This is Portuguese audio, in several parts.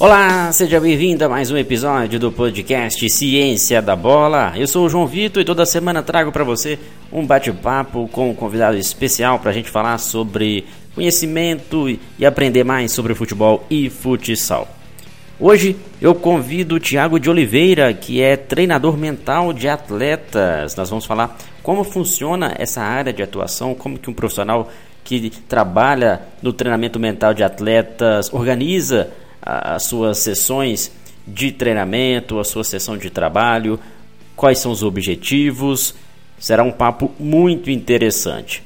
Olá, seja bem-vindo a mais um episódio do podcast Ciência da Bola. Eu sou o João Vitor e toda semana trago para você um bate-papo com um convidado especial para a gente falar sobre conhecimento e aprender mais sobre futebol e futsal. Hoje eu convido o Tiago de Oliveira, que é treinador mental de atletas. Nós vamos falar como funciona essa área de atuação, como que um profissional que trabalha no treinamento mental de atletas organiza as suas sessões de treinamento, a sua sessão de trabalho, quais são os objetivos. Será um papo muito interessante.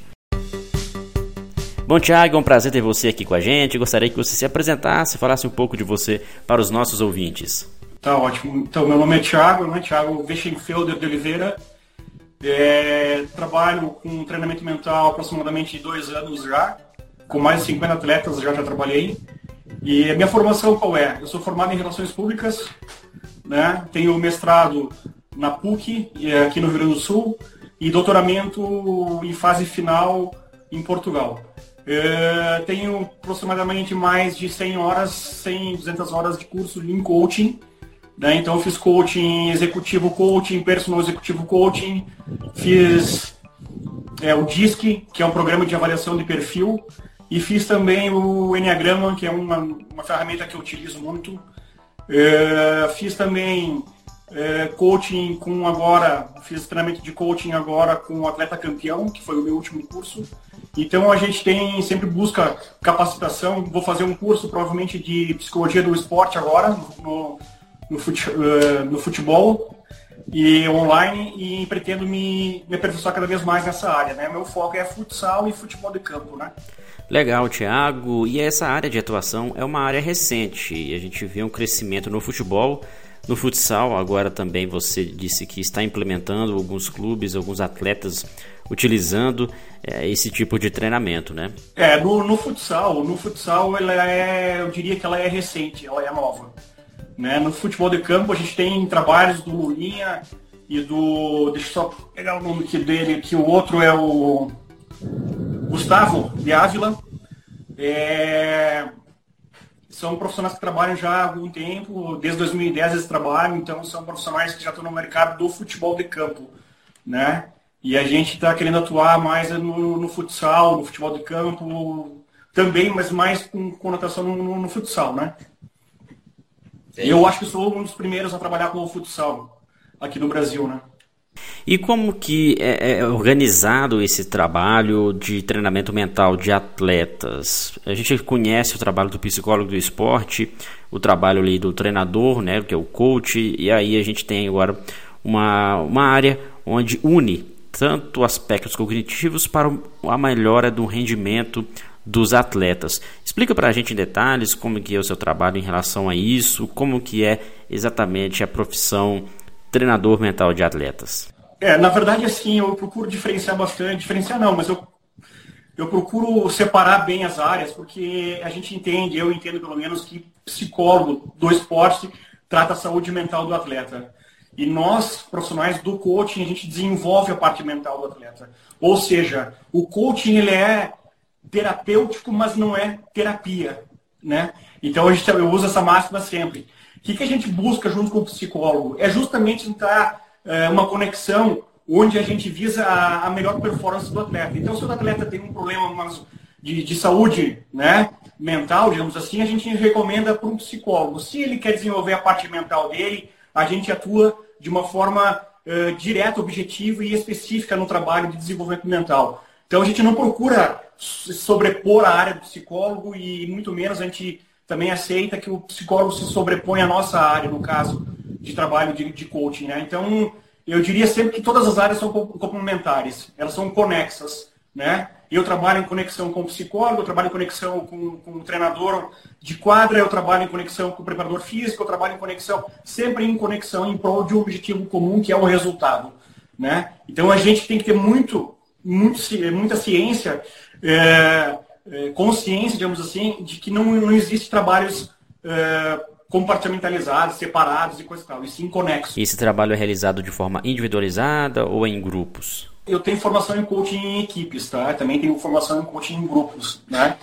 Bom, Tiago, é um prazer ter você aqui com a gente. Gostaria que você se apresentasse, falasse um pouco de você para os nossos ouvintes. Tá ótimo. Então, meu nome é Tiago, né? Tiago Weschenfelder de Oliveira. É, trabalho com treinamento mental aproximadamente dois anos já. Com mais de 50 atletas já já trabalhei. E a minha formação qual é? Eu sou formado em Relações Públicas, né? tenho mestrado na PUC, aqui no Rio Grande do Sul, e doutoramento em fase final em Portugal. Eu tenho aproximadamente mais de 100 horas, 100, 200 horas de curso em coaching. Né? Então, eu fiz coaching executivo coaching, personal executivo coaching, fiz é, o DISC, que é um programa de avaliação de perfil, e fiz também o Enneagrama, que é uma, uma ferramenta que eu utilizo muito. É, fiz também é, coaching com agora, fiz treinamento de coaching agora com o Atleta Campeão, que foi o meu último curso. Então a gente tem sempre busca capacitação. Vou fazer um curso provavelmente de psicologia do esporte agora no, no, fute, uh, no futebol e online e pretendo me, me aperfeiçoar cada vez mais nessa área. Né? Meu foco é futsal e futebol de campo. Né? Legal, Thiago. E essa área de atuação é uma área recente. E a gente vê um crescimento no futebol, no futsal. Agora também você disse que está implementando alguns clubes, alguns atletas utilizando é, esse tipo de treinamento, né? É, no, no futsal, no futsal ela é, eu diria que ela é recente, ela é nova. Né? No futebol de campo a gente tem trabalhos do Lulinha e do. Deixa eu só pegar o nome aqui dele, que o outro é o Gustavo de Ávila. É, são profissionais que trabalham já há algum tempo, desde 2010 eles trabalham, então são profissionais que já estão no mercado do futebol de campo, né? E a gente está querendo atuar mais no, no, futsal, no futebol de campo também, mas mais com conotação no, no futsal, né? Eu acho que sou um dos primeiros a trabalhar com o futsal aqui no Brasil, né? E como que é, é, organizado esse trabalho de treinamento mental de atletas? A gente conhece o trabalho do psicólogo do esporte, o trabalho ali do treinador, né, que é o coach, e aí a gente tem agora uma, uma área onde une tanto aspectos cognitivos para a melhora do rendimento dos atletas. Explica para a gente em detalhes como que é o seu trabalho em relação a isso, como que é exatamente a profissão treinador mental de atletas. É, na verdade, assim, eu procuro diferenciar bastante, diferenciar não, mas eu, eu procuro separar bem as áreas, porque a gente entende, eu entendo pelo menos, que psicólogo do esporte trata a saúde mental do atleta. E nós, profissionais do coaching, a gente desenvolve a parte mental do atleta. Ou seja, o coaching ele é terapêutico, mas não é terapia, né? Então a gente eu uso essa máxima sempre. O que, que a gente busca junto com o psicólogo? É justamente entrar é, uma conexão onde a gente visa a, a, melhor performance do atleta. Então, se o atleta tem um problema de, de saúde né, mental, digamos assim, a gente recomenda para um psicólogo. Se ele quer desenvolver a parte mental dele, a gente atua de uma forma uh, direta, objetiva e específica no trabalho de desenvolvimento mental. Então, a gente não procura sobrepor a área do psicólogo e muito menos a gente também aceita que o psicólogo se sobrepõe à nossa área, no caso de trabalho de, de coaching. Né? Então, eu diria sempre que todas as áreas são complementares, elas são conexas. Né? Eu trabalho em conexão com o psicólogo, eu trabalho em conexão com, com o treinador de quadra, eu trabalho em conexão com o preparador físico, eu trabalho em conexão, sempre em conexão em prol de um objetivo comum, que é o resultado. Né? Então a gente tem que ter muito, muito muita ciência, é, é, consciência, digamos assim, de que não, não existe trabalhos é, compartimentalizados, separados e coisa e tal, e sim conexos. Esse trabalho é realizado de forma individualizada ou em grupos? Eu tenho formação em coaching em equipes, tá? Também tenho formação em coaching em grupos, né?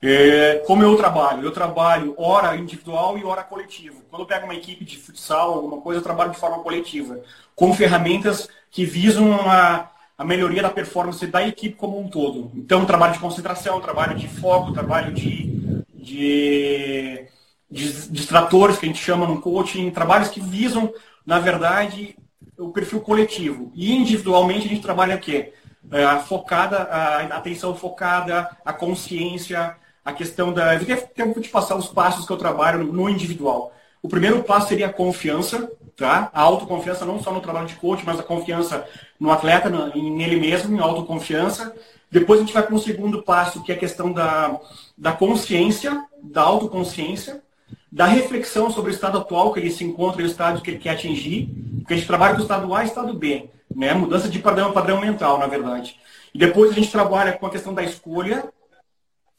É, como eu trabalho? Eu trabalho hora individual e hora coletivo. Quando eu pego uma equipe de futsal, alguma coisa, eu trabalho de forma coletiva, com ferramentas que visam a, a melhoria da performance da equipe como um todo. Então, trabalho de concentração, trabalho de foco, trabalho de, de, de distratores, que a gente chama no coaching, trabalhos que visam, na verdade, o perfil coletivo. E individualmente a gente trabalha o quê? É, a focada, a atenção focada, a consciência, a questão da. Eu vou te passar os passos que eu trabalho no individual. O primeiro passo seria a confiança, tá? A autoconfiança não só no trabalho de coach, mas a confiança no atleta, nele mesmo, em autoconfiança. Depois a gente vai para um segundo passo, que é a questão da, da consciência, da autoconsciência, da reflexão sobre o estado atual que ele se encontra e o estado que ele quer atingir. Porque a gente trabalha com o estado A e o estado B, né? Mudança de padrão, padrão mental, na verdade. E depois a gente trabalha com a questão da escolha,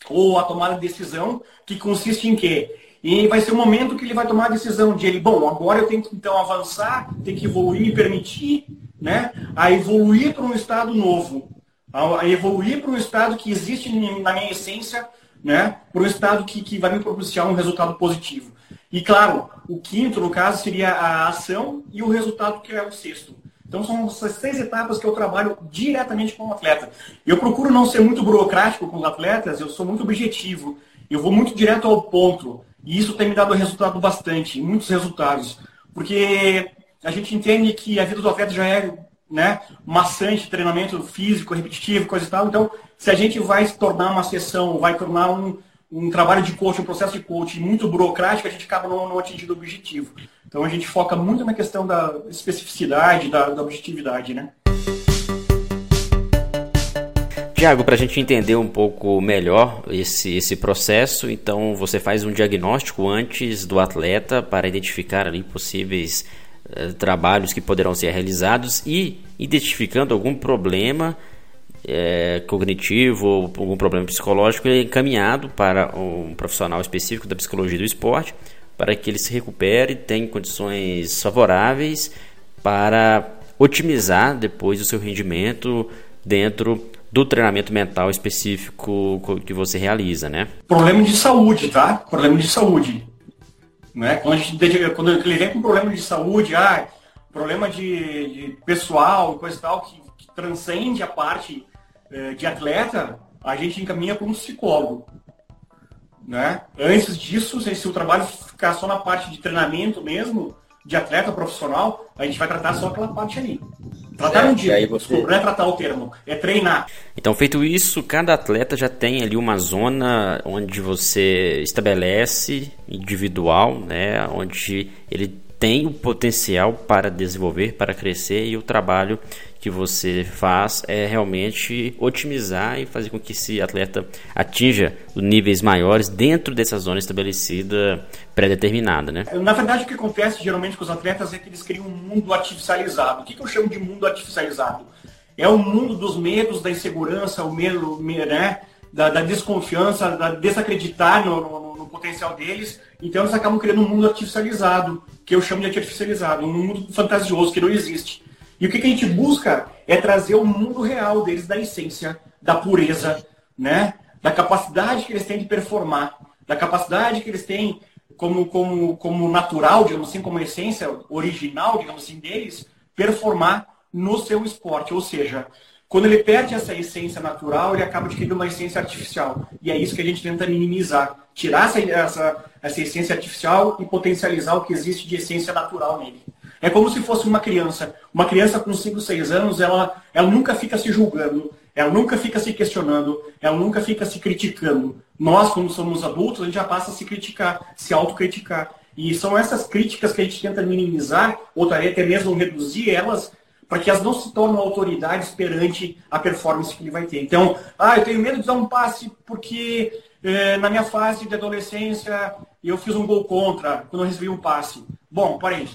ou a tomada de decisão, que consiste em quê? E vai ser o momento que ele vai tomar a decisão de ele, bom, agora eu tenho que então avançar, tenho que evoluir, me permitir, né, a evoluir para um estado novo, a evoluir para um estado que existe na minha essência, né, para um estado que, que vai me propiciar um resultado positivo. E claro, o quinto, no caso, seria a ação e o resultado que é o sexto. Então são essas seis etapas que eu trabalho diretamente com o atleta. Eu procuro não ser muito burocrático com os atletas, eu sou muito objetivo. Eu vou muito direto ao ponto. E isso tem me dado resultado bastante, muitos resultados. Porque a gente entende que a vida do atleta já é né, maçante, treinamento físico, repetitivo, coisa e tal. Então, se a gente vai se tornar uma sessão, vai tornar um, um trabalho de coaching, um processo de coaching muito burocrático, a gente acaba não, não atingindo o objetivo. Então a gente foca muito na questão da especificidade, da, da objetividade, né? Tiago, para a gente entender um pouco melhor esse, esse processo, então você faz um diagnóstico antes do atleta para identificar ali possíveis eh, trabalhos que poderão ser realizados e identificando algum problema é, cognitivo ou algum problema psicológico, é encaminhado para um profissional específico da psicologia do esporte para que ele se recupere, tenha condições favoráveis para otimizar depois o seu rendimento dentro do treinamento mental específico que você realiza, né? Problema de saúde, tá? Problema de saúde. Né? Quando, a gente, quando ele vem com problema de saúde, ah, problema de, de pessoal, coisa e tal, que, que transcende a parte eh, de atleta, a gente encaminha para um psicólogo. Né? Antes disso, se o trabalho ficar só na parte de treinamento mesmo, de atleta profissional, a gente vai tratar só aquela parte ali. Tratar um dia, você... desculpa, não é tratar o termo, é treinar. Então, feito isso, cada atleta já tem ali uma zona onde você estabelece individual, né, onde ele tem o potencial para desenvolver, para crescer e o trabalho que você faz é realmente otimizar e fazer com que esse atleta atinja níveis maiores dentro dessa zona estabelecida pré-determinada, né? Na verdade, o que acontece geralmente com os atletas é que eles criam um mundo artificializado. O que, eu chamo de mundo artificializado? É o mundo dos medos, da insegurança, o medo, né? Da, da desconfiança, da desacreditar no, no, no potencial deles. Então eles acabam criando um mundo artificializado, que eu chamo de artificializado, um mundo fantasioso que não existe. E o que, a gente busca é trazer o mundo real deles, da essência, da pureza, né? da capacidade que eles têm de performar, da capacidade que eles têm como, como, como natural, digamos assim, como essência original, digamos assim, deles, performar no seu esporte. Ou seja, quando ele perde essa essência natural, ele acaba adquirindo uma essência artificial. E é isso que a gente tenta minimizar. Tirar essa, essa, essa essência artificial e potencializar o que existe de essência natural nele. É como se fosse uma criança. Uma criança com 5, 6 anos, ela, ela nunca fica se julgando, ela nunca fica se questionando, ela nunca fica se criticando. Nós, como somos adultos, a gente já passa a se criticar, se autocriticar. E são essas críticas que a gente tenta minimizar, ou até mesmo reduzir elas, para que elas não se tornem autoridades perante a performance que ele vai ter. Então, ah, eu tenho medo de dar um passe porque na minha fase de adolescência eu fiz um gol contra quando eu recebi um passe. Bom, parei.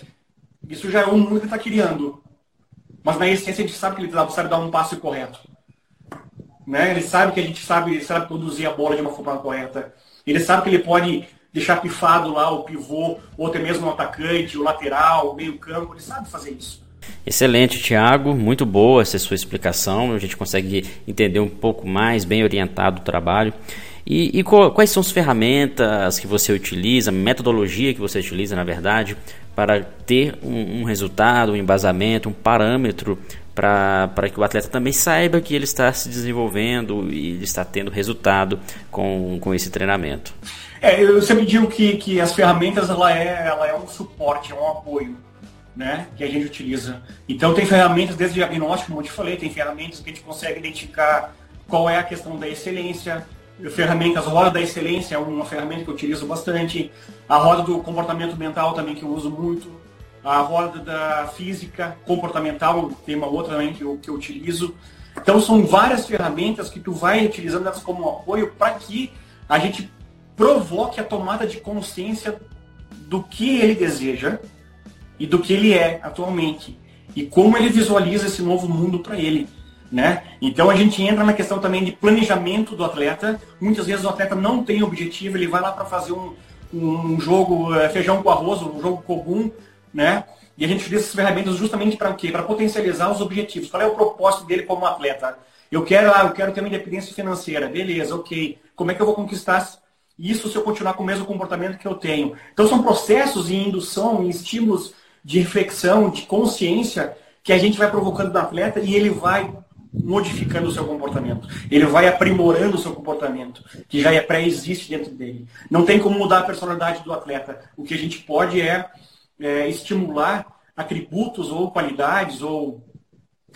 Isso já é um mundo que ele está criando. Mas na essência a gente sabe que ele sabe dar um passe correto. Né? Ele sabe que a gente sabe, sabe conduzir a bola de uma forma correta. Ele sabe que ele pode deixar pifado lá o pivô, ou até mesmo o atacante, o lateral, o meio campo. Ele sabe fazer isso. Excelente, Tiago. Muito boa essa sua explicação. A gente consegue entender um pouco mais, bem orientado o trabalho. E, e quais são as ferramentas que você utiliza, metodologia que você utiliza, na verdade, para ter um, um resultado, um embasamento, um parâmetro para que o atleta também saiba que ele está se desenvolvendo e está tendo resultado com, com esse treinamento? É, eu sempre digo que, que as ferramentas ela é, ela é um suporte, é um apoio né, que a gente utiliza. Então tem ferramentas desde diagnóstico, como eu te falei, tem ferramentas que a gente consegue identificar qual é a questão da excelência, ferramentas, a roda da excelência é uma ferramenta que eu utilizo bastante, a roda do comportamento mental também que eu uso muito, a roda da física comportamental, tem uma outra também que eu, que eu utilizo. Então são várias ferramentas que tu vai utilizando elas como apoio para que a gente provoque a tomada de consciência do que ele deseja e do que ele é atualmente e como ele visualiza esse novo mundo para ele. Né? Então a gente entra na questão também de planejamento do atleta. Muitas vezes o atleta não tem objetivo, ele vai lá para fazer um, um jogo é, feijão com arroz, um jogo comum, né? E a gente utiliza essas ferramentas justamente para o quê? Para potencializar os objetivos. Qual é o propósito dele como atleta? Eu quero, ah, eu quero ter uma independência financeira. Beleza, ok. Como é que eu vou conquistar isso se eu continuar com o mesmo comportamento que eu tenho? Então são processos de indução, em estímulos de reflexão, de consciência que a gente vai provocando no atleta e ele vai modificando o seu comportamento. Ele vai aprimorando o seu comportamento, que já é pré-existe dentro dele. Não tem como mudar a personalidade do atleta. O que a gente pode é, é estimular atributos ou qualidades ou,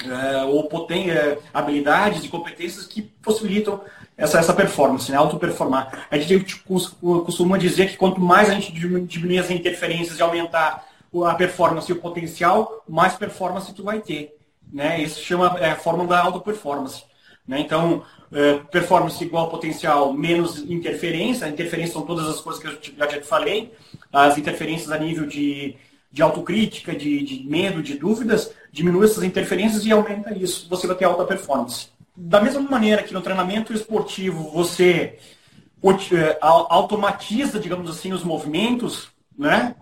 é, ou poten é, habilidades e competências que possibilitam essa, essa performance, né? auto-performar. A gente costuma dizer que quanto mais a gente diminuir as interferências e aumentar a performance e o potencial, mais performance tu vai ter. Né? Isso chama é, a fórmula da auto performance. Né? Então, é, performance igual potencial menos interferência. Interferência são todas as coisas que eu já te falei. As interferências a nível de, de autocrítica, de, de medo, de dúvidas, diminui essas interferências e aumenta isso. Você vai ter alta performance. Da mesma maneira que no treinamento esportivo você é, automatiza, digamos assim, os movimentos, né?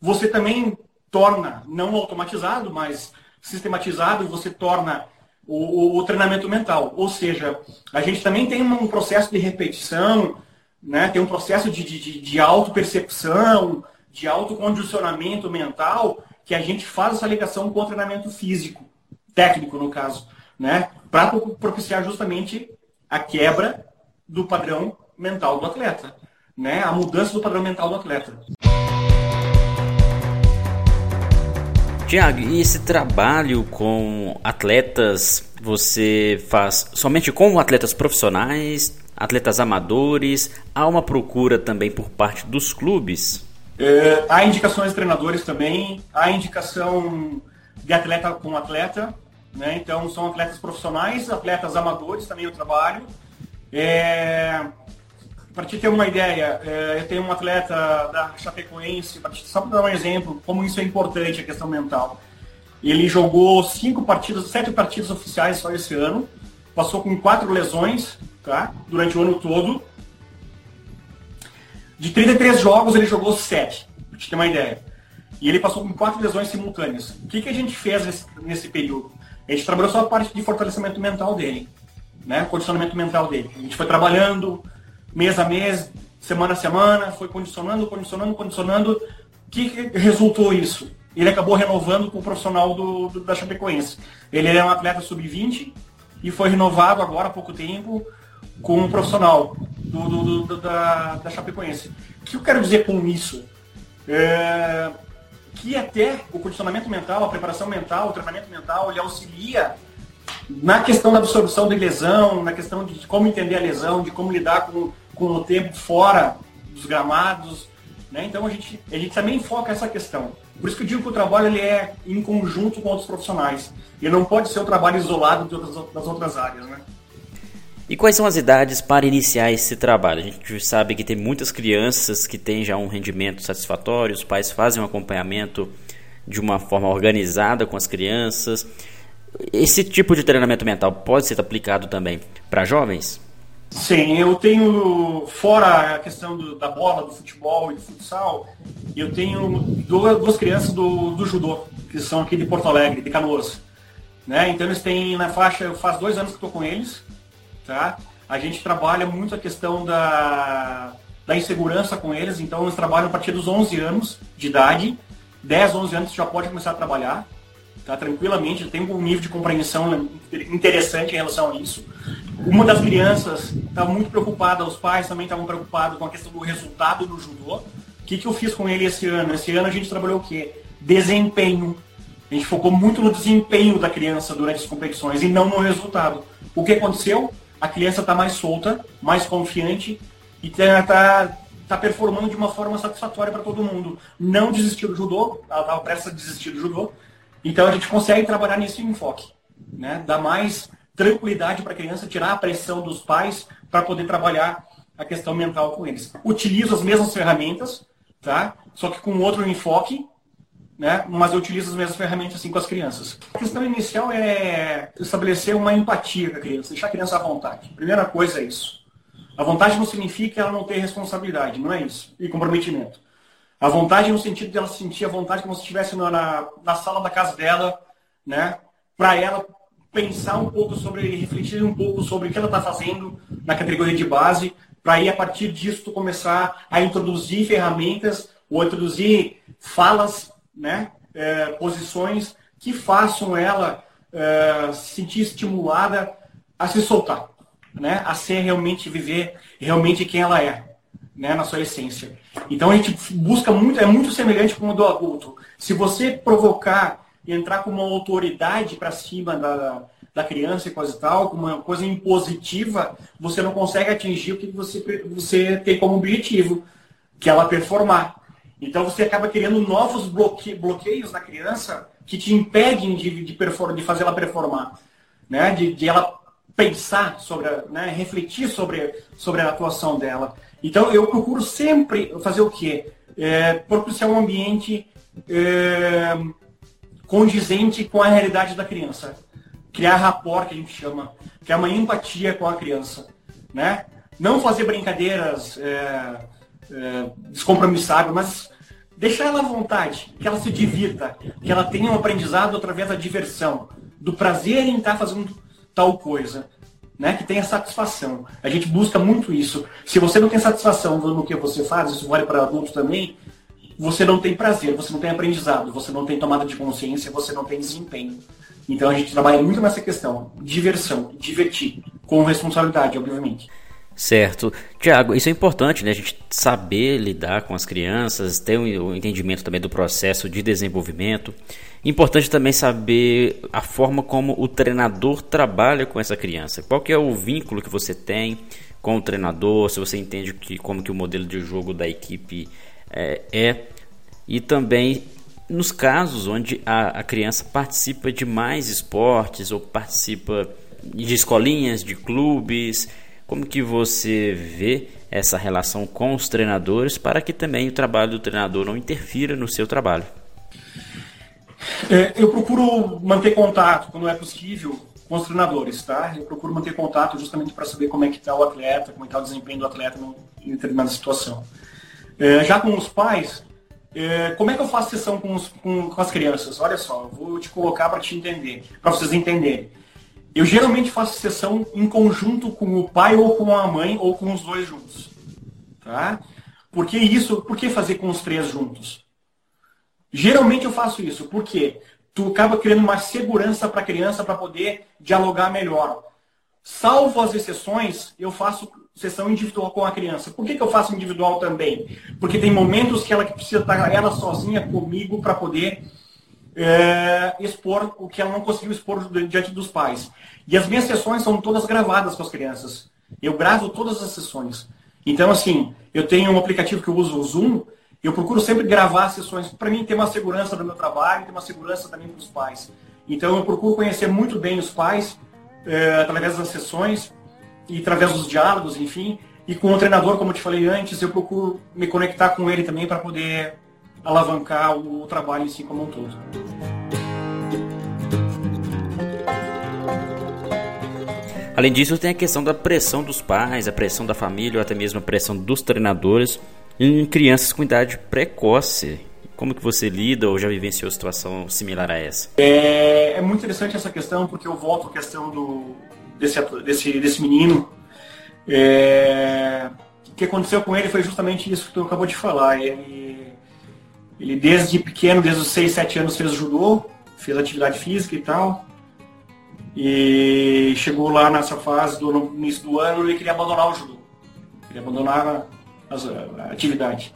Você também torna, não automatizado, mas sistematizado, você torna o, o, treinamento mental. Ou seja, a gente também tem um processo de repetição, né? tem um processo de, de, de auto-percepção, de autocondicionamento mental, que a gente faz essa ligação com o treinamento físico, técnico no caso, né? para propiciar justamente a quebra do padrão mental do atleta, né? a mudança do padrão mental do atleta. Tiago, e esse trabalho com atletas você faz somente com atletas profissionais, atletas amadores? Há uma procura também por parte dos clubes? É, há indicações de treinadores também, há indicação de atleta com atleta, né? então são atletas profissionais, atletas amadores também eu trabalho. É, para te ter uma ideia, é, eu tenho um atleta da Chapecoense, só para dar um exemplo, como isso é importante, a questão mental. Ele jogou cinco partidas, sete partidas oficiais só esse ano, passou com quatro lesões tá? durante o ano todo. De 33 jogos, ele jogou sete, para te ter uma ideia. E ele passou com quatro lesões simultâneas. O que, que a gente fez nesse, nesse período? A gente trabalhou só a parte de fortalecimento mental dele, né? condicionamento mental dele. A gente foi trabalhando, mês a mês, semana a semana, foi condicionando, condicionando, condicionando. O que resultou isso? Ele acabou renovando com o profissional do, do da Chapecoense. Ele é um atleta sub-20 e foi renovado agora há pouco tempo com um profissional do, do, do da, da Chapecoense. O que eu quero dizer com isso? É, que até o condicionamento mental, a preparação mental, o treinamento mental, ele auxilia na questão da absorção de lesão, na questão de como entender a lesão, de como lidar com, com o tempo fora dos gramados. Né? Então a gente, a gente também foca essa questão. Por isso que eu digo que o trabalho ele é em conjunto com outros profissionais. Ele não pode ser um trabalho isolado das outras áreas. Né? E quais são as idades para iniciar esse trabalho? A gente sabe que tem muitas crianças que têm já um rendimento satisfatório, os pais fazem um acompanhamento de uma forma organizada com as crianças. Esse tipo de treinamento mental pode ser aplicado também para jovens? Sim, eu tenho, fora a questão do, da bola, do futebol e do futsal, eu tenho duas, duas crianças do, do judô. que são aqui de Porto Alegre, de Canoas. Né? Então eles têm na faixa, faz dois anos que estou com eles, tá? A gente trabalha muito a questão da, da insegurança com eles, então eles trabalham a partir dos 11 anos de idade, 10, 11 anos já pode começar a trabalhar, tá? Tranquilamente, tem um nível de compreensão interessante em relação a isso. Uma das crianças estava muito preocupada, os pais também estavam preocupados com a questão do resultado do judô. O que, que eu fiz com ele esse ano? Esse ano a gente trabalhou o quê? Desempenho. A gente focou muito no desempenho da criança durante as competições e não no resultado. O que aconteceu? A criança está mais solta, mais confiante e está tá, tá performando de uma forma satisfatória para todo mundo. Não desistiu do judô, ela estava prestes a desistir do judô. Então a gente consegue trabalhar nesse enfoque. Né? Dar mais tranquilidade para a criança, tirar a pressão dos pais para poder trabalhar a questão mental com eles. Utilizo as mesmas ferramentas, tá? Só que com outro enfoque, né? Mas eu utilizo as mesmas ferramentas assim com as crianças. A questão inicial é estabelecer uma empatia com a criança, deixar a criança à vontade. Primeira coisa é isso. A vontade não significa ela não ter responsabilidade, não é isso. E comprometimento. A vontade no sentido de ela sentir a vontade como se estivesse na, na sala da casa dela, né? Para ela pensar um pouco sobre, refletir um pouco sobre o que ela está fazendo na categoria de base, para aí a partir disso começar a introduzir ferramentas ou introduzir falas, né, é, posições que façam ela é, se sentir estimulada a se soltar, né, a ser realmente viver realmente quem ela é, né, na sua essência. Então a gente busca muito, é muito semelhante com o do adulto. Se você provocar entrar com uma autoridade para cima da, da criança e coisa e tal, com uma coisa impositiva, você não consegue atingir o que você, você tem como objetivo, que é ela performar. Então você acaba criando novos bloque, bloqueios na criança que te impedem de, de, perform, de fazer ela performar, né? de, de ela pensar sobre, a, né? refletir sobre, sobre a atuação dela. Então eu procuro sempre fazer o quê? É, propiciar um ambiente é, condizente com a realidade da criança. Criar rapport, que a gente chama, criar uma empatia com a criança. Né? Não fazer brincadeiras é, é, descompromissáveis, mas deixar ela à vontade, que ela se divirta, que ela tenha um aprendizado através da diversão, do prazer em estar fazendo tal coisa. Né, que tenha satisfação. A gente busca muito isso. Se você não tem satisfação no que você faz, isso vale para adultos também, você não tem prazer, você não tem aprendizado, você não tem tomada de consciência, você não tem desempenho. Então a gente trabalha muito nessa questão, diversão, divertir, com responsabilidade, obviamente. Certo. Tiago, isso é importante, né? A gente saber lidar com as crianças, ter o um entendimento também do processo de desenvolvimento. Importante também saber a forma como o treinador trabalha com essa criança. Qual que é o vínculo que você tem com o treinador, se você entende que, como que o modelo de jogo da equipe é, é e também nos casos onde a, a criança participa de mais esportes ou participa de escolinhas, de clubes, como que você vê essa relação com os treinadores para que também o trabalho do treinador não interfira no seu trabalho? É, eu procuro manter contato, quando é possível, com os treinadores, tá? Eu procuro manter contato justamente para saber como é que está o atleta, como é está o desempenho do atleta em determinada situação. É, já com os pais, é, como é que eu faço sessão com, os, com, com as crianças? Olha só, vou te colocar para te entender, para vocês entenderem. Eu geralmente faço sessão em conjunto com o pai ou com a mãe ou com os dois juntos. Tá? Por que isso? Por que fazer com os três juntos? Geralmente eu faço isso, porque tu acaba criando uma segurança para a criança para poder dialogar melhor. Salvo as exceções, eu faço sessão individual com a criança. Por que, que eu faço individual também? Porque tem momentos que ela precisa estar ela sozinha comigo para poder é, expor o que ela não conseguiu expor diante dos pais. E as minhas sessões são todas gravadas com as crianças. Eu gravo todas as sessões. Então, assim, eu tenho um aplicativo que eu uso, o Zoom, eu procuro sempre gravar as sessões para mim ter uma segurança do meu trabalho, ter uma segurança também para os pais. Então, eu procuro conhecer muito bem os pais é, através das sessões e através dos diálogos, enfim. E com o treinador, como eu te falei antes, eu procuro me conectar com ele também para poder alavancar o trabalho em si como um todo. Além disso, tem a questão da pressão dos pais, a pressão da família ou até mesmo a pressão dos treinadores em crianças com idade precoce. Como que você lida ou já vivenciou situação similar a essa? É, é muito interessante essa questão, porque eu volto à questão do, desse, desse, desse menino. É, o que aconteceu com ele foi justamente isso que tu acabou de falar. Ele, ele desde pequeno, desde os 6, 7 anos, fez judô, fez atividade física e tal. E chegou lá nessa fase do no início do ano, ele queria abandonar o judô. Queria abandonar a, a atividade.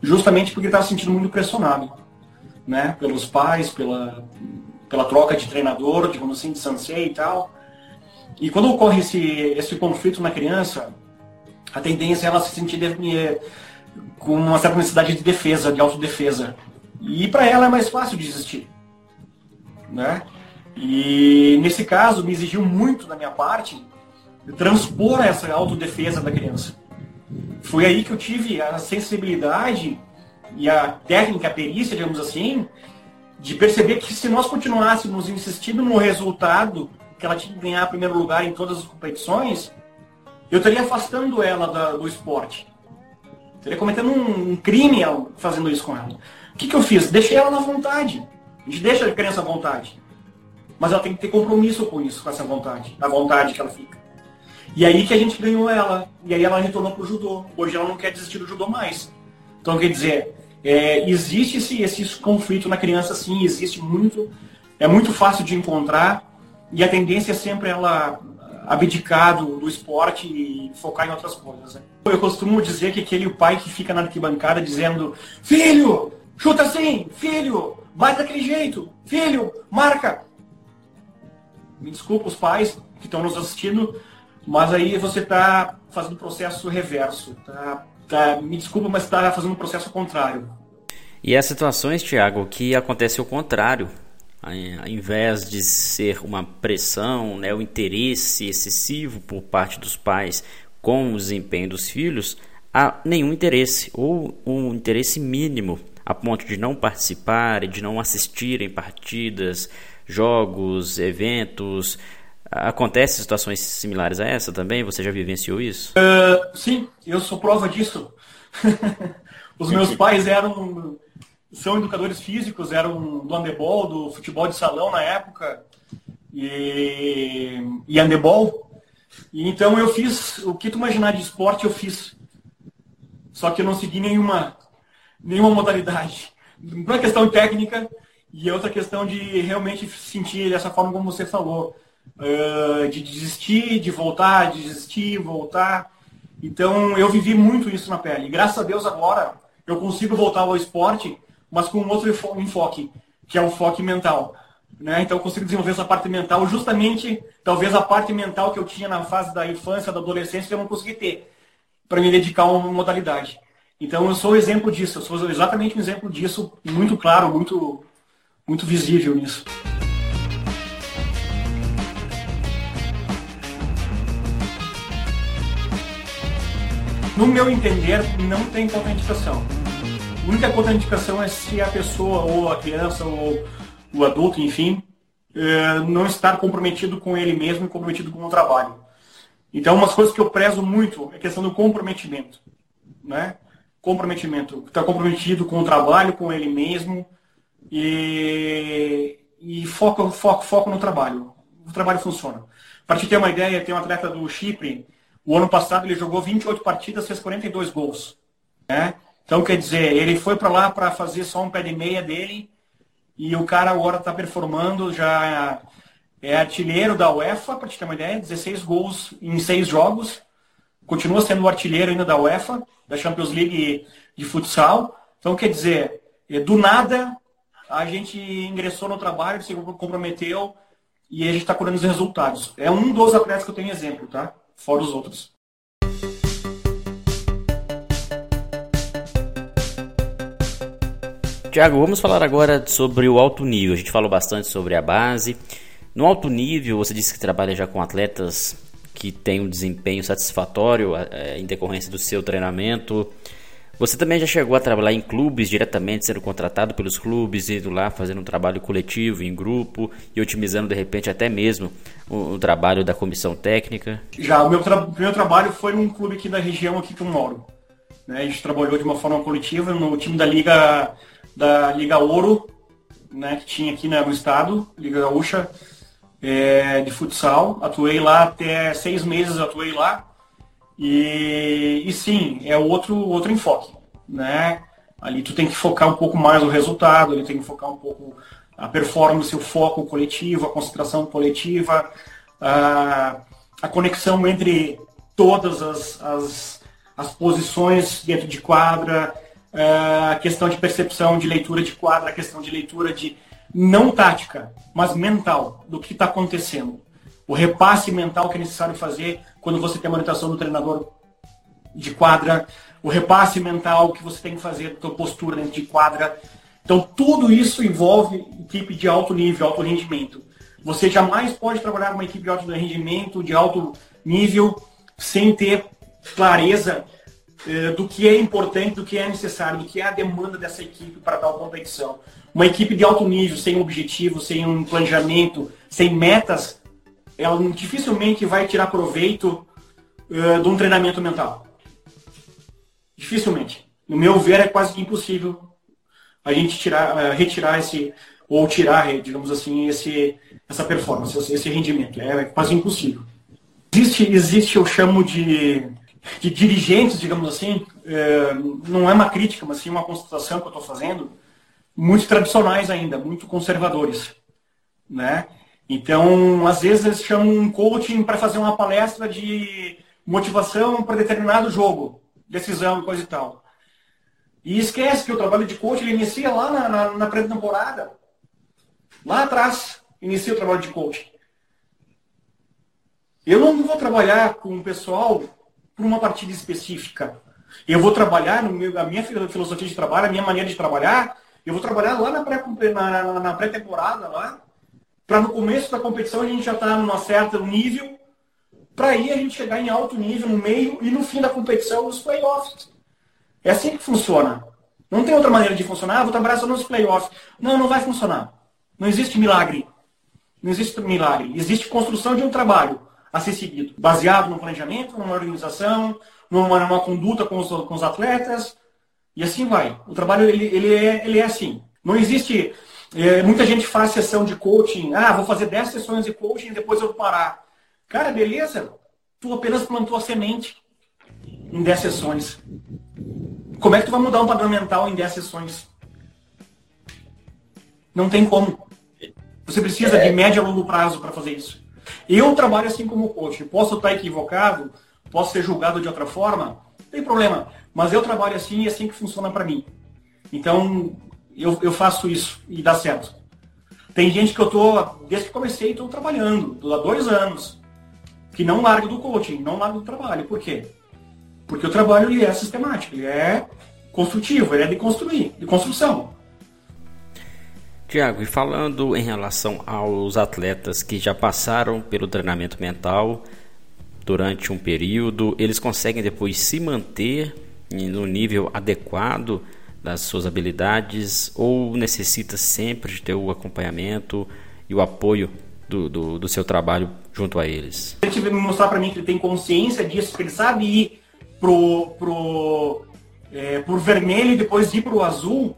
Justamente porque ele estava se sentindo muito pressionado, né? Pelos pais, pela, pela troca de treinador, digamos assim, de sensei e tal. E quando ocorre esse, esse conflito na criança, a tendência é ela se sentir de, com uma certa necessidade de defesa, de autodefesa. E para ela é mais fácil desistir. Né? E nesse caso me exigiu muito da minha parte transpor essa autodefesa da criança. Foi aí que eu tive a sensibilidade e a técnica, a perícia, digamos assim, de perceber que se nós continuássemos insistindo no resultado que ela tinha que ganhar primeiro lugar em todas as competições, eu estaria afastando ela da, do esporte. Estaria cometendo um, um, crime fazendo isso com ela. O que, que eu fiz? Deixei ela na vontade. A gente deixa a criança à vontade. Mas ela tem que ter compromisso com isso, com essa vontade, a vontade que ela fica. E aí que a gente ganhou ela. E aí ela retornou para o judô. Hoje ela não quer desistir do judô mais. Então, quer dizer, é, existe esse, esse conflito na criança, sim, existe muito. É muito fácil de encontrar. E a tendência é sempre ela abdicar do, esporte e focar em outras coisas. Né? Eu costumo dizer que aquele pai que fica na arquibancada dizendo: Filho, chuta assim, filho, bate daquele jeito, filho, marca. Me desculpa os pais que estão nos assistindo, mas aí você está fazendo o processo reverso. Tá, tá, me desculpa, mas está fazendo o processo contrário. E as situações, Tiago, que acontece o contrário ao invés de ser uma pressão, né, o interesse excessivo por parte dos pais com o desempenho dos filhos, há nenhum interesse ou um interesse mínimo a ponto de não participar e de não assistir em partidas, jogos, eventos. Acontece situações similares a essa também? Você já vivenciou isso? Uh, sim, eu sou prova disso. Os meus pais eram são educadores físicos, eram do handebol, do futebol de salão na época, e, e handebol. E então eu fiz, o que tu imaginar de esporte eu fiz. Só que eu não segui nenhuma, nenhuma modalidade. Uma questão técnica e outra questão de realmente sentir dessa forma como você falou. De desistir, de voltar, de desistir, voltar. Então eu vivi muito isso na pele. Graças a Deus agora eu consigo voltar ao esporte mas com outro enfoque, que é o foco mental. Né? Então eu consigo desenvolver essa parte mental, justamente, talvez a parte mental que eu tinha na fase da infância, da adolescência, eu não consegui ter, para me dedicar a uma modalidade. Então eu sou exemplo disso, eu sou exatamente um exemplo disso, muito claro, muito, muito visível nisso. No meu entender, não tem contraindicação única contraindicação é se a pessoa, ou a criança, ou o adulto, enfim, é, não estar comprometido com ele mesmo e comprometido com o trabalho. Então, umas coisas que eu prezo muito é a questão do comprometimento. Né? Comprometimento. Estar comprometido com o trabalho, com ele mesmo e, e foco, foco, foco no trabalho. O trabalho funciona. Para te ter uma ideia, tem um atleta do Chipre, o ano passado ele jogou 28 partidas, fez 42 gols. Né? Então, quer dizer, ele foi para lá para fazer só um pé de meia dele e o cara agora está performando, já é artilheiro da UEFA, para te ter uma ideia, 16 gols em 6 jogos. Continua sendo o artilheiro ainda da UEFA, da Champions League de futsal. Então, quer dizer, é, do nada a gente ingressou no trabalho, se comprometeu e a gente está colhendo os resultados. É um dos atletas que eu tenho exemplo, tá? Fora os outros. Tiago, vamos falar agora sobre o alto nível. A gente falou bastante sobre a base. No alto nível, você disse que trabalha já com atletas que têm um desempenho satisfatório é, em decorrência do seu treinamento. Você também já chegou a trabalhar em clubes diretamente, sendo contratado pelos clubes, indo lá fazendo um trabalho coletivo, em grupo e otimizando de repente até mesmo o, o trabalho da comissão técnica? Já, o meu, tra meu trabalho foi num clube aqui da região aqui que eu moro. Né? A gente trabalhou de uma forma coletiva no time da Liga da Liga Ouro, né, que tinha aqui né, no estado, Liga Gaúcha é, de futsal. Atuei lá até seis meses, atuei lá. E, e sim, é outro, outro enfoque. Né? Ali tu tem que focar um pouco mais o resultado, ele tem que focar um pouco a performance, o foco coletivo, a concentração coletiva, a, a conexão entre todas as, as, as posições dentro de quadra, a questão de percepção, de leitura de quadra, a questão de leitura de não tática, mas mental do que está acontecendo. O repasse mental que é necessário fazer quando você tem a orientação do treinador de quadra, o repasse mental que você tem que fazer da tua postura dentro de quadra. Então, tudo isso envolve equipe de alto nível, alto rendimento. Você jamais pode trabalhar uma equipe de alto rendimento, de alto nível, sem ter clareza do que é importante, do que é necessário, do que é a demanda dessa equipe para tal competição. Uma equipe de alto nível, sem um objetivo, sem um planejamento, sem metas, ela dificilmente vai tirar proveito uh, de um treinamento mental. Dificilmente. No meu ver, é quase impossível a gente tirar, uh, retirar esse, ou tirar, digamos assim, esse, essa performance, esse rendimento. É, é quase impossível. Existe, existe, eu chamo de, de dirigentes, digamos assim, é, não é uma crítica, mas sim uma constatação que eu estou fazendo, muito tradicionais ainda, muito conservadores, né? Então, às vezes eles chamam um coaching para fazer uma palestra de motivação para determinado jogo, decisão, coisa e tal. E esquece que o trabalho de coaching ele inicia lá na, na, na pré-temporada. Lá atrás, inicia o trabalho de coaching. Eu não vou trabalhar com o pessoal por uma partida específica. Eu vou trabalhar, no meu, a minha filosofia de trabalho, a minha maneira de trabalhar, eu vou trabalhar lá na pré-temporada, na, pré lá, para no começo da competição a gente já estar tá num certo nível, para aí a gente chegar em alto nível no meio e no fim da competição nos playoffs. É assim que funciona. Não tem outra maneira de funcionar, ah, vou trabalhar só nos playoffs. Não, não vai funcionar. Não existe milagre. Não existe milagre. Existe construção de um trabalho a ser seguido, baseado no planejamento, numa organização, numa, numa conduta com os, com os atletas, e assim vai. O trabalho ele, ele, é, ele é assim. Não existe. É, muita gente faz sessão de coaching. Ah, vou fazer 10 sessões de coaching e depois eu vou parar. Cara, beleza. Tu apenas plantou a semente em 10 sessões. Como é que tu vai mudar um padrão mental em 10 sessões? Não tem como. Você precisa é. de médio a longo prazo para fazer isso. Eu trabalho assim como coach. Posso estar equivocado, posso ser julgado de outra forma, não tem problema. Mas eu trabalho assim e é assim que funciona para mim. Então, eu, eu faço isso e dá certo. Tem gente que eu tô, desde que comecei, estou trabalhando, há dois anos, que não larga do coaching, não larga do trabalho. Por quê? Porque o trabalho ele é sistemático, ele é construtivo, ele é de construir, de construção. Tiago, e falando em relação aos atletas que já passaram pelo treinamento mental durante um período, eles conseguem depois se manter no nível adequado das suas habilidades ou necessita sempre de ter o acompanhamento e o apoio do, do, do seu trabalho junto a eles? Ele tiver me mostrar para mim que ele tem consciência disso, que ele sabe ir pro, pro, é, pro vermelho e depois ir pro azul,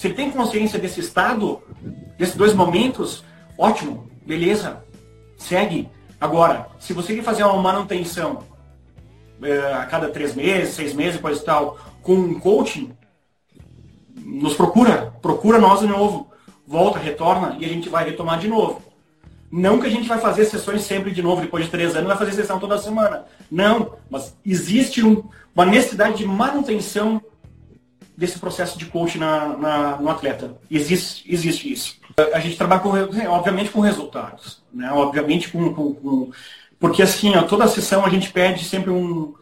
se ele tem consciência desse estado, desses dois momentos, ótimo, beleza, segue. Agora, se você quer fazer uma manutenção é, a cada três meses, seis meses, coisa e tal, com um coaching, nos procura, procura nós de novo, volta, retorna e a gente vai retomar de novo. Não que a gente vai fazer sessões sempre de novo, depois de três anos, vai fazer sessão toda semana. Não, mas existe um, uma necessidade de manutenção desse processo de coaching na, na, no atleta. Existe, existe isso. A gente trabalha, com, obviamente, com resultados. Né? Obviamente, com, com, com porque assim, ó, toda a sessão a gente pede sempre um,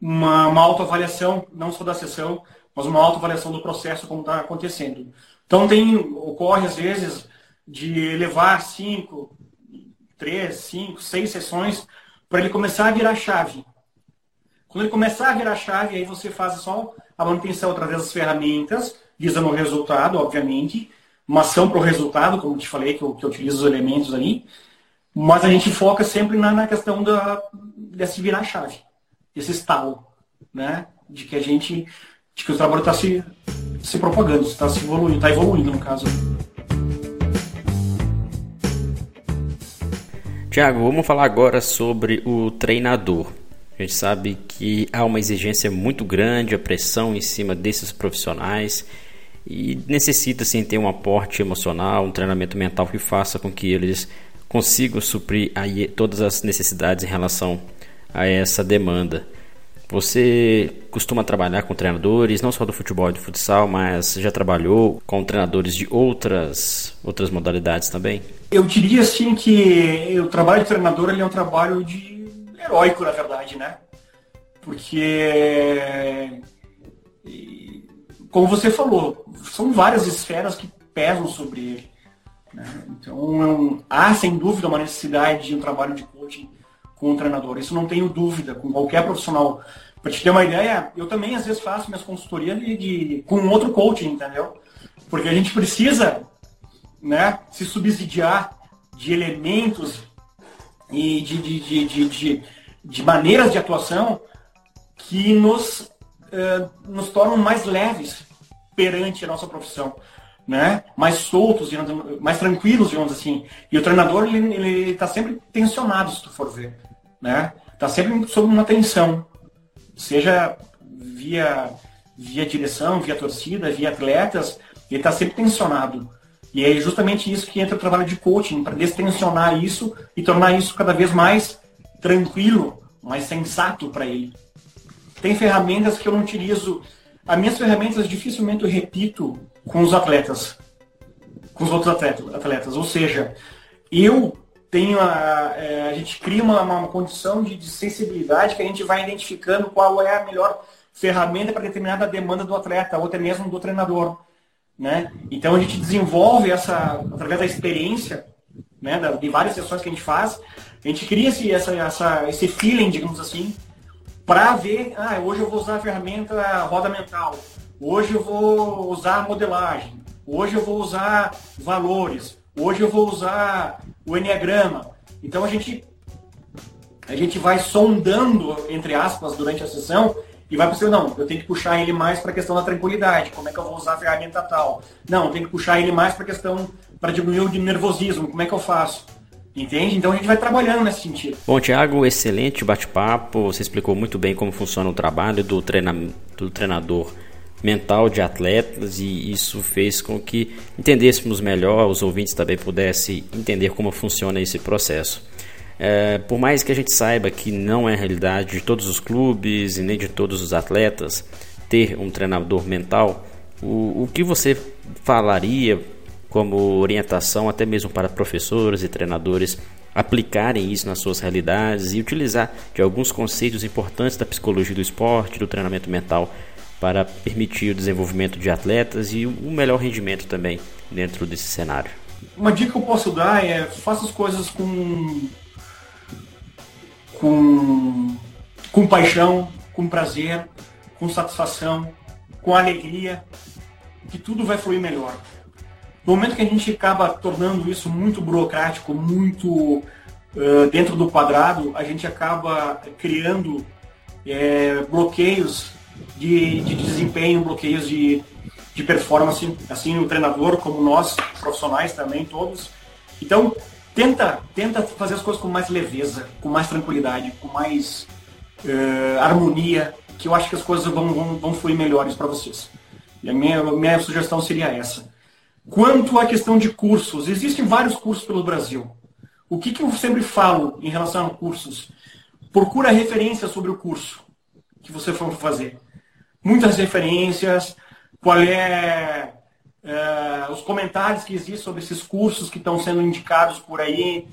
uma, uma autoavaliação, não só da sessão, mas uma autoavaliação do processo como está acontecendo. Então tem, ocorre às vezes de levar cinco, três, cinco, seis sessões para ele começar a virar chave. Quando ele começar a virar chave, aí você faz só a manutenção através das ferramentas, visando o resultado, obviamente, uma ação para o resultado, como te falei, que eu, que eu utilizo os elementos ali, mas a gente foca sempre na, na questão da, desse virar chave, esse estalo, né? De que a gente, de que o trabalho está se se propagando, está se evoluindo, está evoluindo no caso. Tiago, vamos falar agora sobre o treinador. A gente sabe que há uma exigência muito grande, a pressão em cima desses profissionais e necessita sim ter um aporte emocional, um treinamento mental que faça com que eles consigam suprir aí todas as necessidades em relação a essa demanda. Você costuma trabalhar com treinadores, não só do futebol e do futsal, mas já trabalhou com treinadores de outras, outras modalidades também? Eu diria assim que o trabalho de treinador é um trabalho de heróico, na verdade, né? Porque, como você falou, são várias esferas que pesam sobre ele. Né? Então, há sem dúvida uma necessidade de um trabalho de coaching com o treinador. Isso não tenho dúvida, com qualquer profissional. Para te ter uma ideia, eu também às vezes faço minhas consultorias de, de, com outro coaching, entendeu? Porque a gente precisa né, se subsidiar de elementos e de, de, de, de, de maneiras de atuação que nos, uh, nos tornam mais leves perante a nossa profissão né? mais soltos, mais tranquilos, digamos assim. E o treinador, ele está sempre tensionado, se tu for ver. Né? Está sempre sob uma tensão. Seja via, via direção, via torcida, via atletas, ele está sempre tensionado. E é justamente isso que entra o trabalho de coaching, para destensionar isso e tornar isso cada vez mais tranquilo, mais sensato para ele. Tem ferramentas que eu não utilizo. As minhas ferramentas dificilmente eu repito com os atletas, com os outros atletas. Ou seja, eu tenho a, é, a gente cria uma, uma condição de, de, sensibilidade que a gente vai identificando qual é a melhor ferramenta para determinada demanda do atleta, ou até mesmo do treinador. Né? Então a gente desenvolve essa, através da experiência, né, de várias sessões que a gente faz, a gente cria esse, essa, essa, esse feeling, digamos assim, para ver, ah, hoje eu vou usar a ferramenta roda mental, Hoje eu vou usar modelagem. Hoje eu vou usar valores. Hoje eu vou usar o enneagrama. Então a gente a gente vai sondando entre aspas durante a sessão e vai pensando, não, eu tenho que puxar ele mais para a questão da tranquilidade, como é que eu vou usar a ferramenta tal? Não, eu tenho que puxar ele mais para a questão para diminuir o nervosismo, como é que eu faço? Entende? Então a gente vai trabalhando nesse sentido. Bom, Tiago, excelente bate-papo. Você explicou muito bem como funciona o trabalho do, treina... do treinador mental de atletas e isso fez com que entendêssemos melhor, os ouvintes também pudessem entender como funciona esse processo. É, por mais que a gente saiba que não é a realidade de todos os clubes e nem de todos os atletas ter um treinador mental, o, o que você falaria como orientação até mesmo para professores e treinadores aplicarem isso nas suas realidades e utilizar de alguns conceitos importantes da psicologia do esporte, do treinamento mental para permitir o desenvolvimento de atletas e o melhor rendimento também dentro desse cenário. Uma dica que eu posso dar é faça as coisas com com com paixão, com prazer, com satisfação, com alegria, que tudo vai fluir melhor. No momento que a gente acaba tornando isso muito burocrático, muito uh, dentro do quadrado, a gente acaba criando é, bloqueios de, de desempenho, bloqueios de, de performance, assim o treinador como nós, profissionais também, todos. Então, tenta, tenta fazer as coisas com mais leveza, com mais tranquilidade, com mais uh, harmonia, que eu acho que as coisas vão, vão, vão fluir melhores para vocês. E a minha, minha sugestão seria essa. Quanto à questão de cursos, existem vários cursos pelo Brasil. O que, que eu sempre falo em relação a cursos? Procura referência sobre o curso que você for fazer muitas referências, qual é, é, os comentários que existem sobre esses cursos que estão sendo indicados por aí,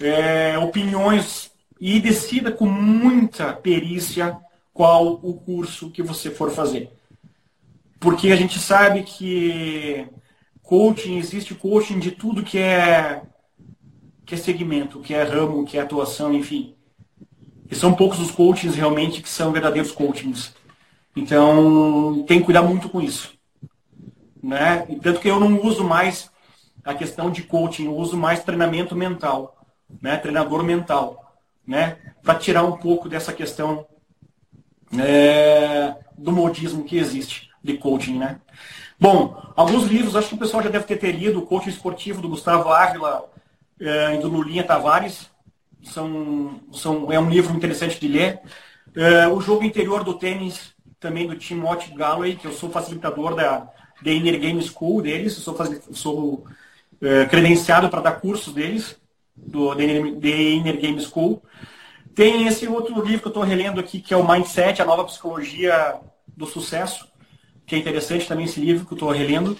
é, opiniões e decida com muita perícia qual o curso que você for fazer. Porque a gente sabe que coaching, existe coaching de tudo que é que é segmento, que é ramo, que é atuação, enfim. E são poucos os coachings realmente que são verdadeiros coachings. Então, tem que cuidar muito com isso. Né? Tanto que eu não uso mais a questão de coaching, eu uso mais treinamento mental, né? treinador mental, né? para tirar um pouco dessa questão é, do modismo que existe de coaching. Né? Bom, alguns livros, acho que o pessoal já deve ter, ter lido, o Coach Esportivo do Gustavo Ávila eh, e do Lulinha Tavares. São, são, é um livro interessante de ler. Eh, o Jogo Interior do Tênis, também do Timothy Galloway, que eu sou facilitador da, Inner Game School deles, sou, sou eh, credenciado para dar cursos deles, do Inner Game School. Tem esse outro livro que eu estou relendo aqui, que é o Mindset, a nova psicologia do sucesso, que é interessante também esse livro que eu estou relendo.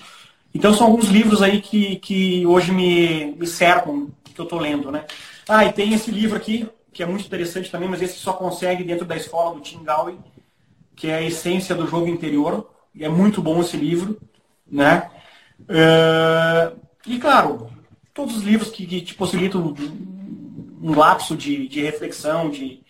Então são alguns livros aí que, que hoje me, me cercam, que eu estou lendo, né? Ah, e tem esse livro aqui, que é muito interessante também, mas esse só consegue dentro da escola do Tim Gowey, que é a essência do jogo interior. E é muito bom esse livro, né? Uh, e claro, todos os livros que, que te possibilitam um lapso de, de reflexão, de,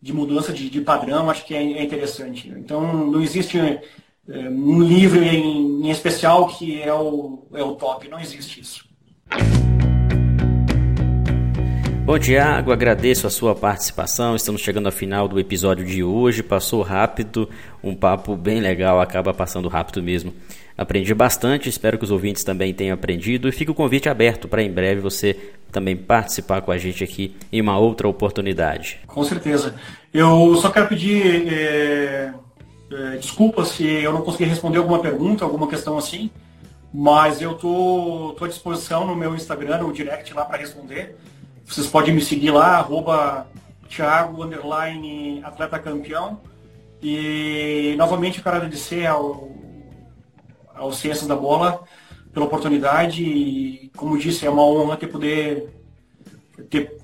de mudança de, de padrão, acho que é, é interessante. Então, não existe é, um livro em, em, especial que é o, é o top, não existe isso. Bom, Tiago, agradeço a sua participação. Estamos chegando ao final do episódio de hoje. Passou rápido, um papo bem legal, acaba passando rápido mesmo. Aprendi bastante, espero que os ouvintes também tenham aprendido e fica o convite aberto para em breve você também participar com a gente aqui em uma outra oportunidade. Com certeza. Eu só quero pedir é, é, desculpas se eu não consegui responder alguma pergunta, alguma questão assim, mas eu tô à disposição no meu Instagram, no direct lá para responder. Vocês podem me seguir lá, arroba Thiago, underline, atleta campeão. E novamente eu quero agradecer ao ao Ciências da Bola pela oportunidade e, como disse, é uma honra ter poder ter,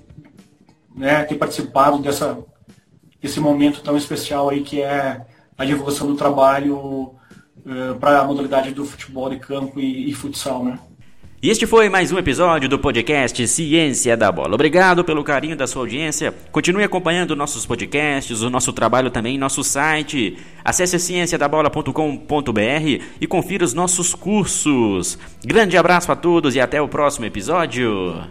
né, ter participado dessa, desse momento tão especial aí que é a divulgação do trabalho uh, eh, para a modalidade do futebol de campo e, e futsal, né? E este foi mais um episódio do podcast Ciência da Bola. Obrigado pelo carinho da sua audiência. Continue acompanhando nossos podcasts, o nosso trabalho também nosso site. Acesse cienciadabola.com.br e confira os nossos cursos. Grande abraço a todos e até o próximo episódio.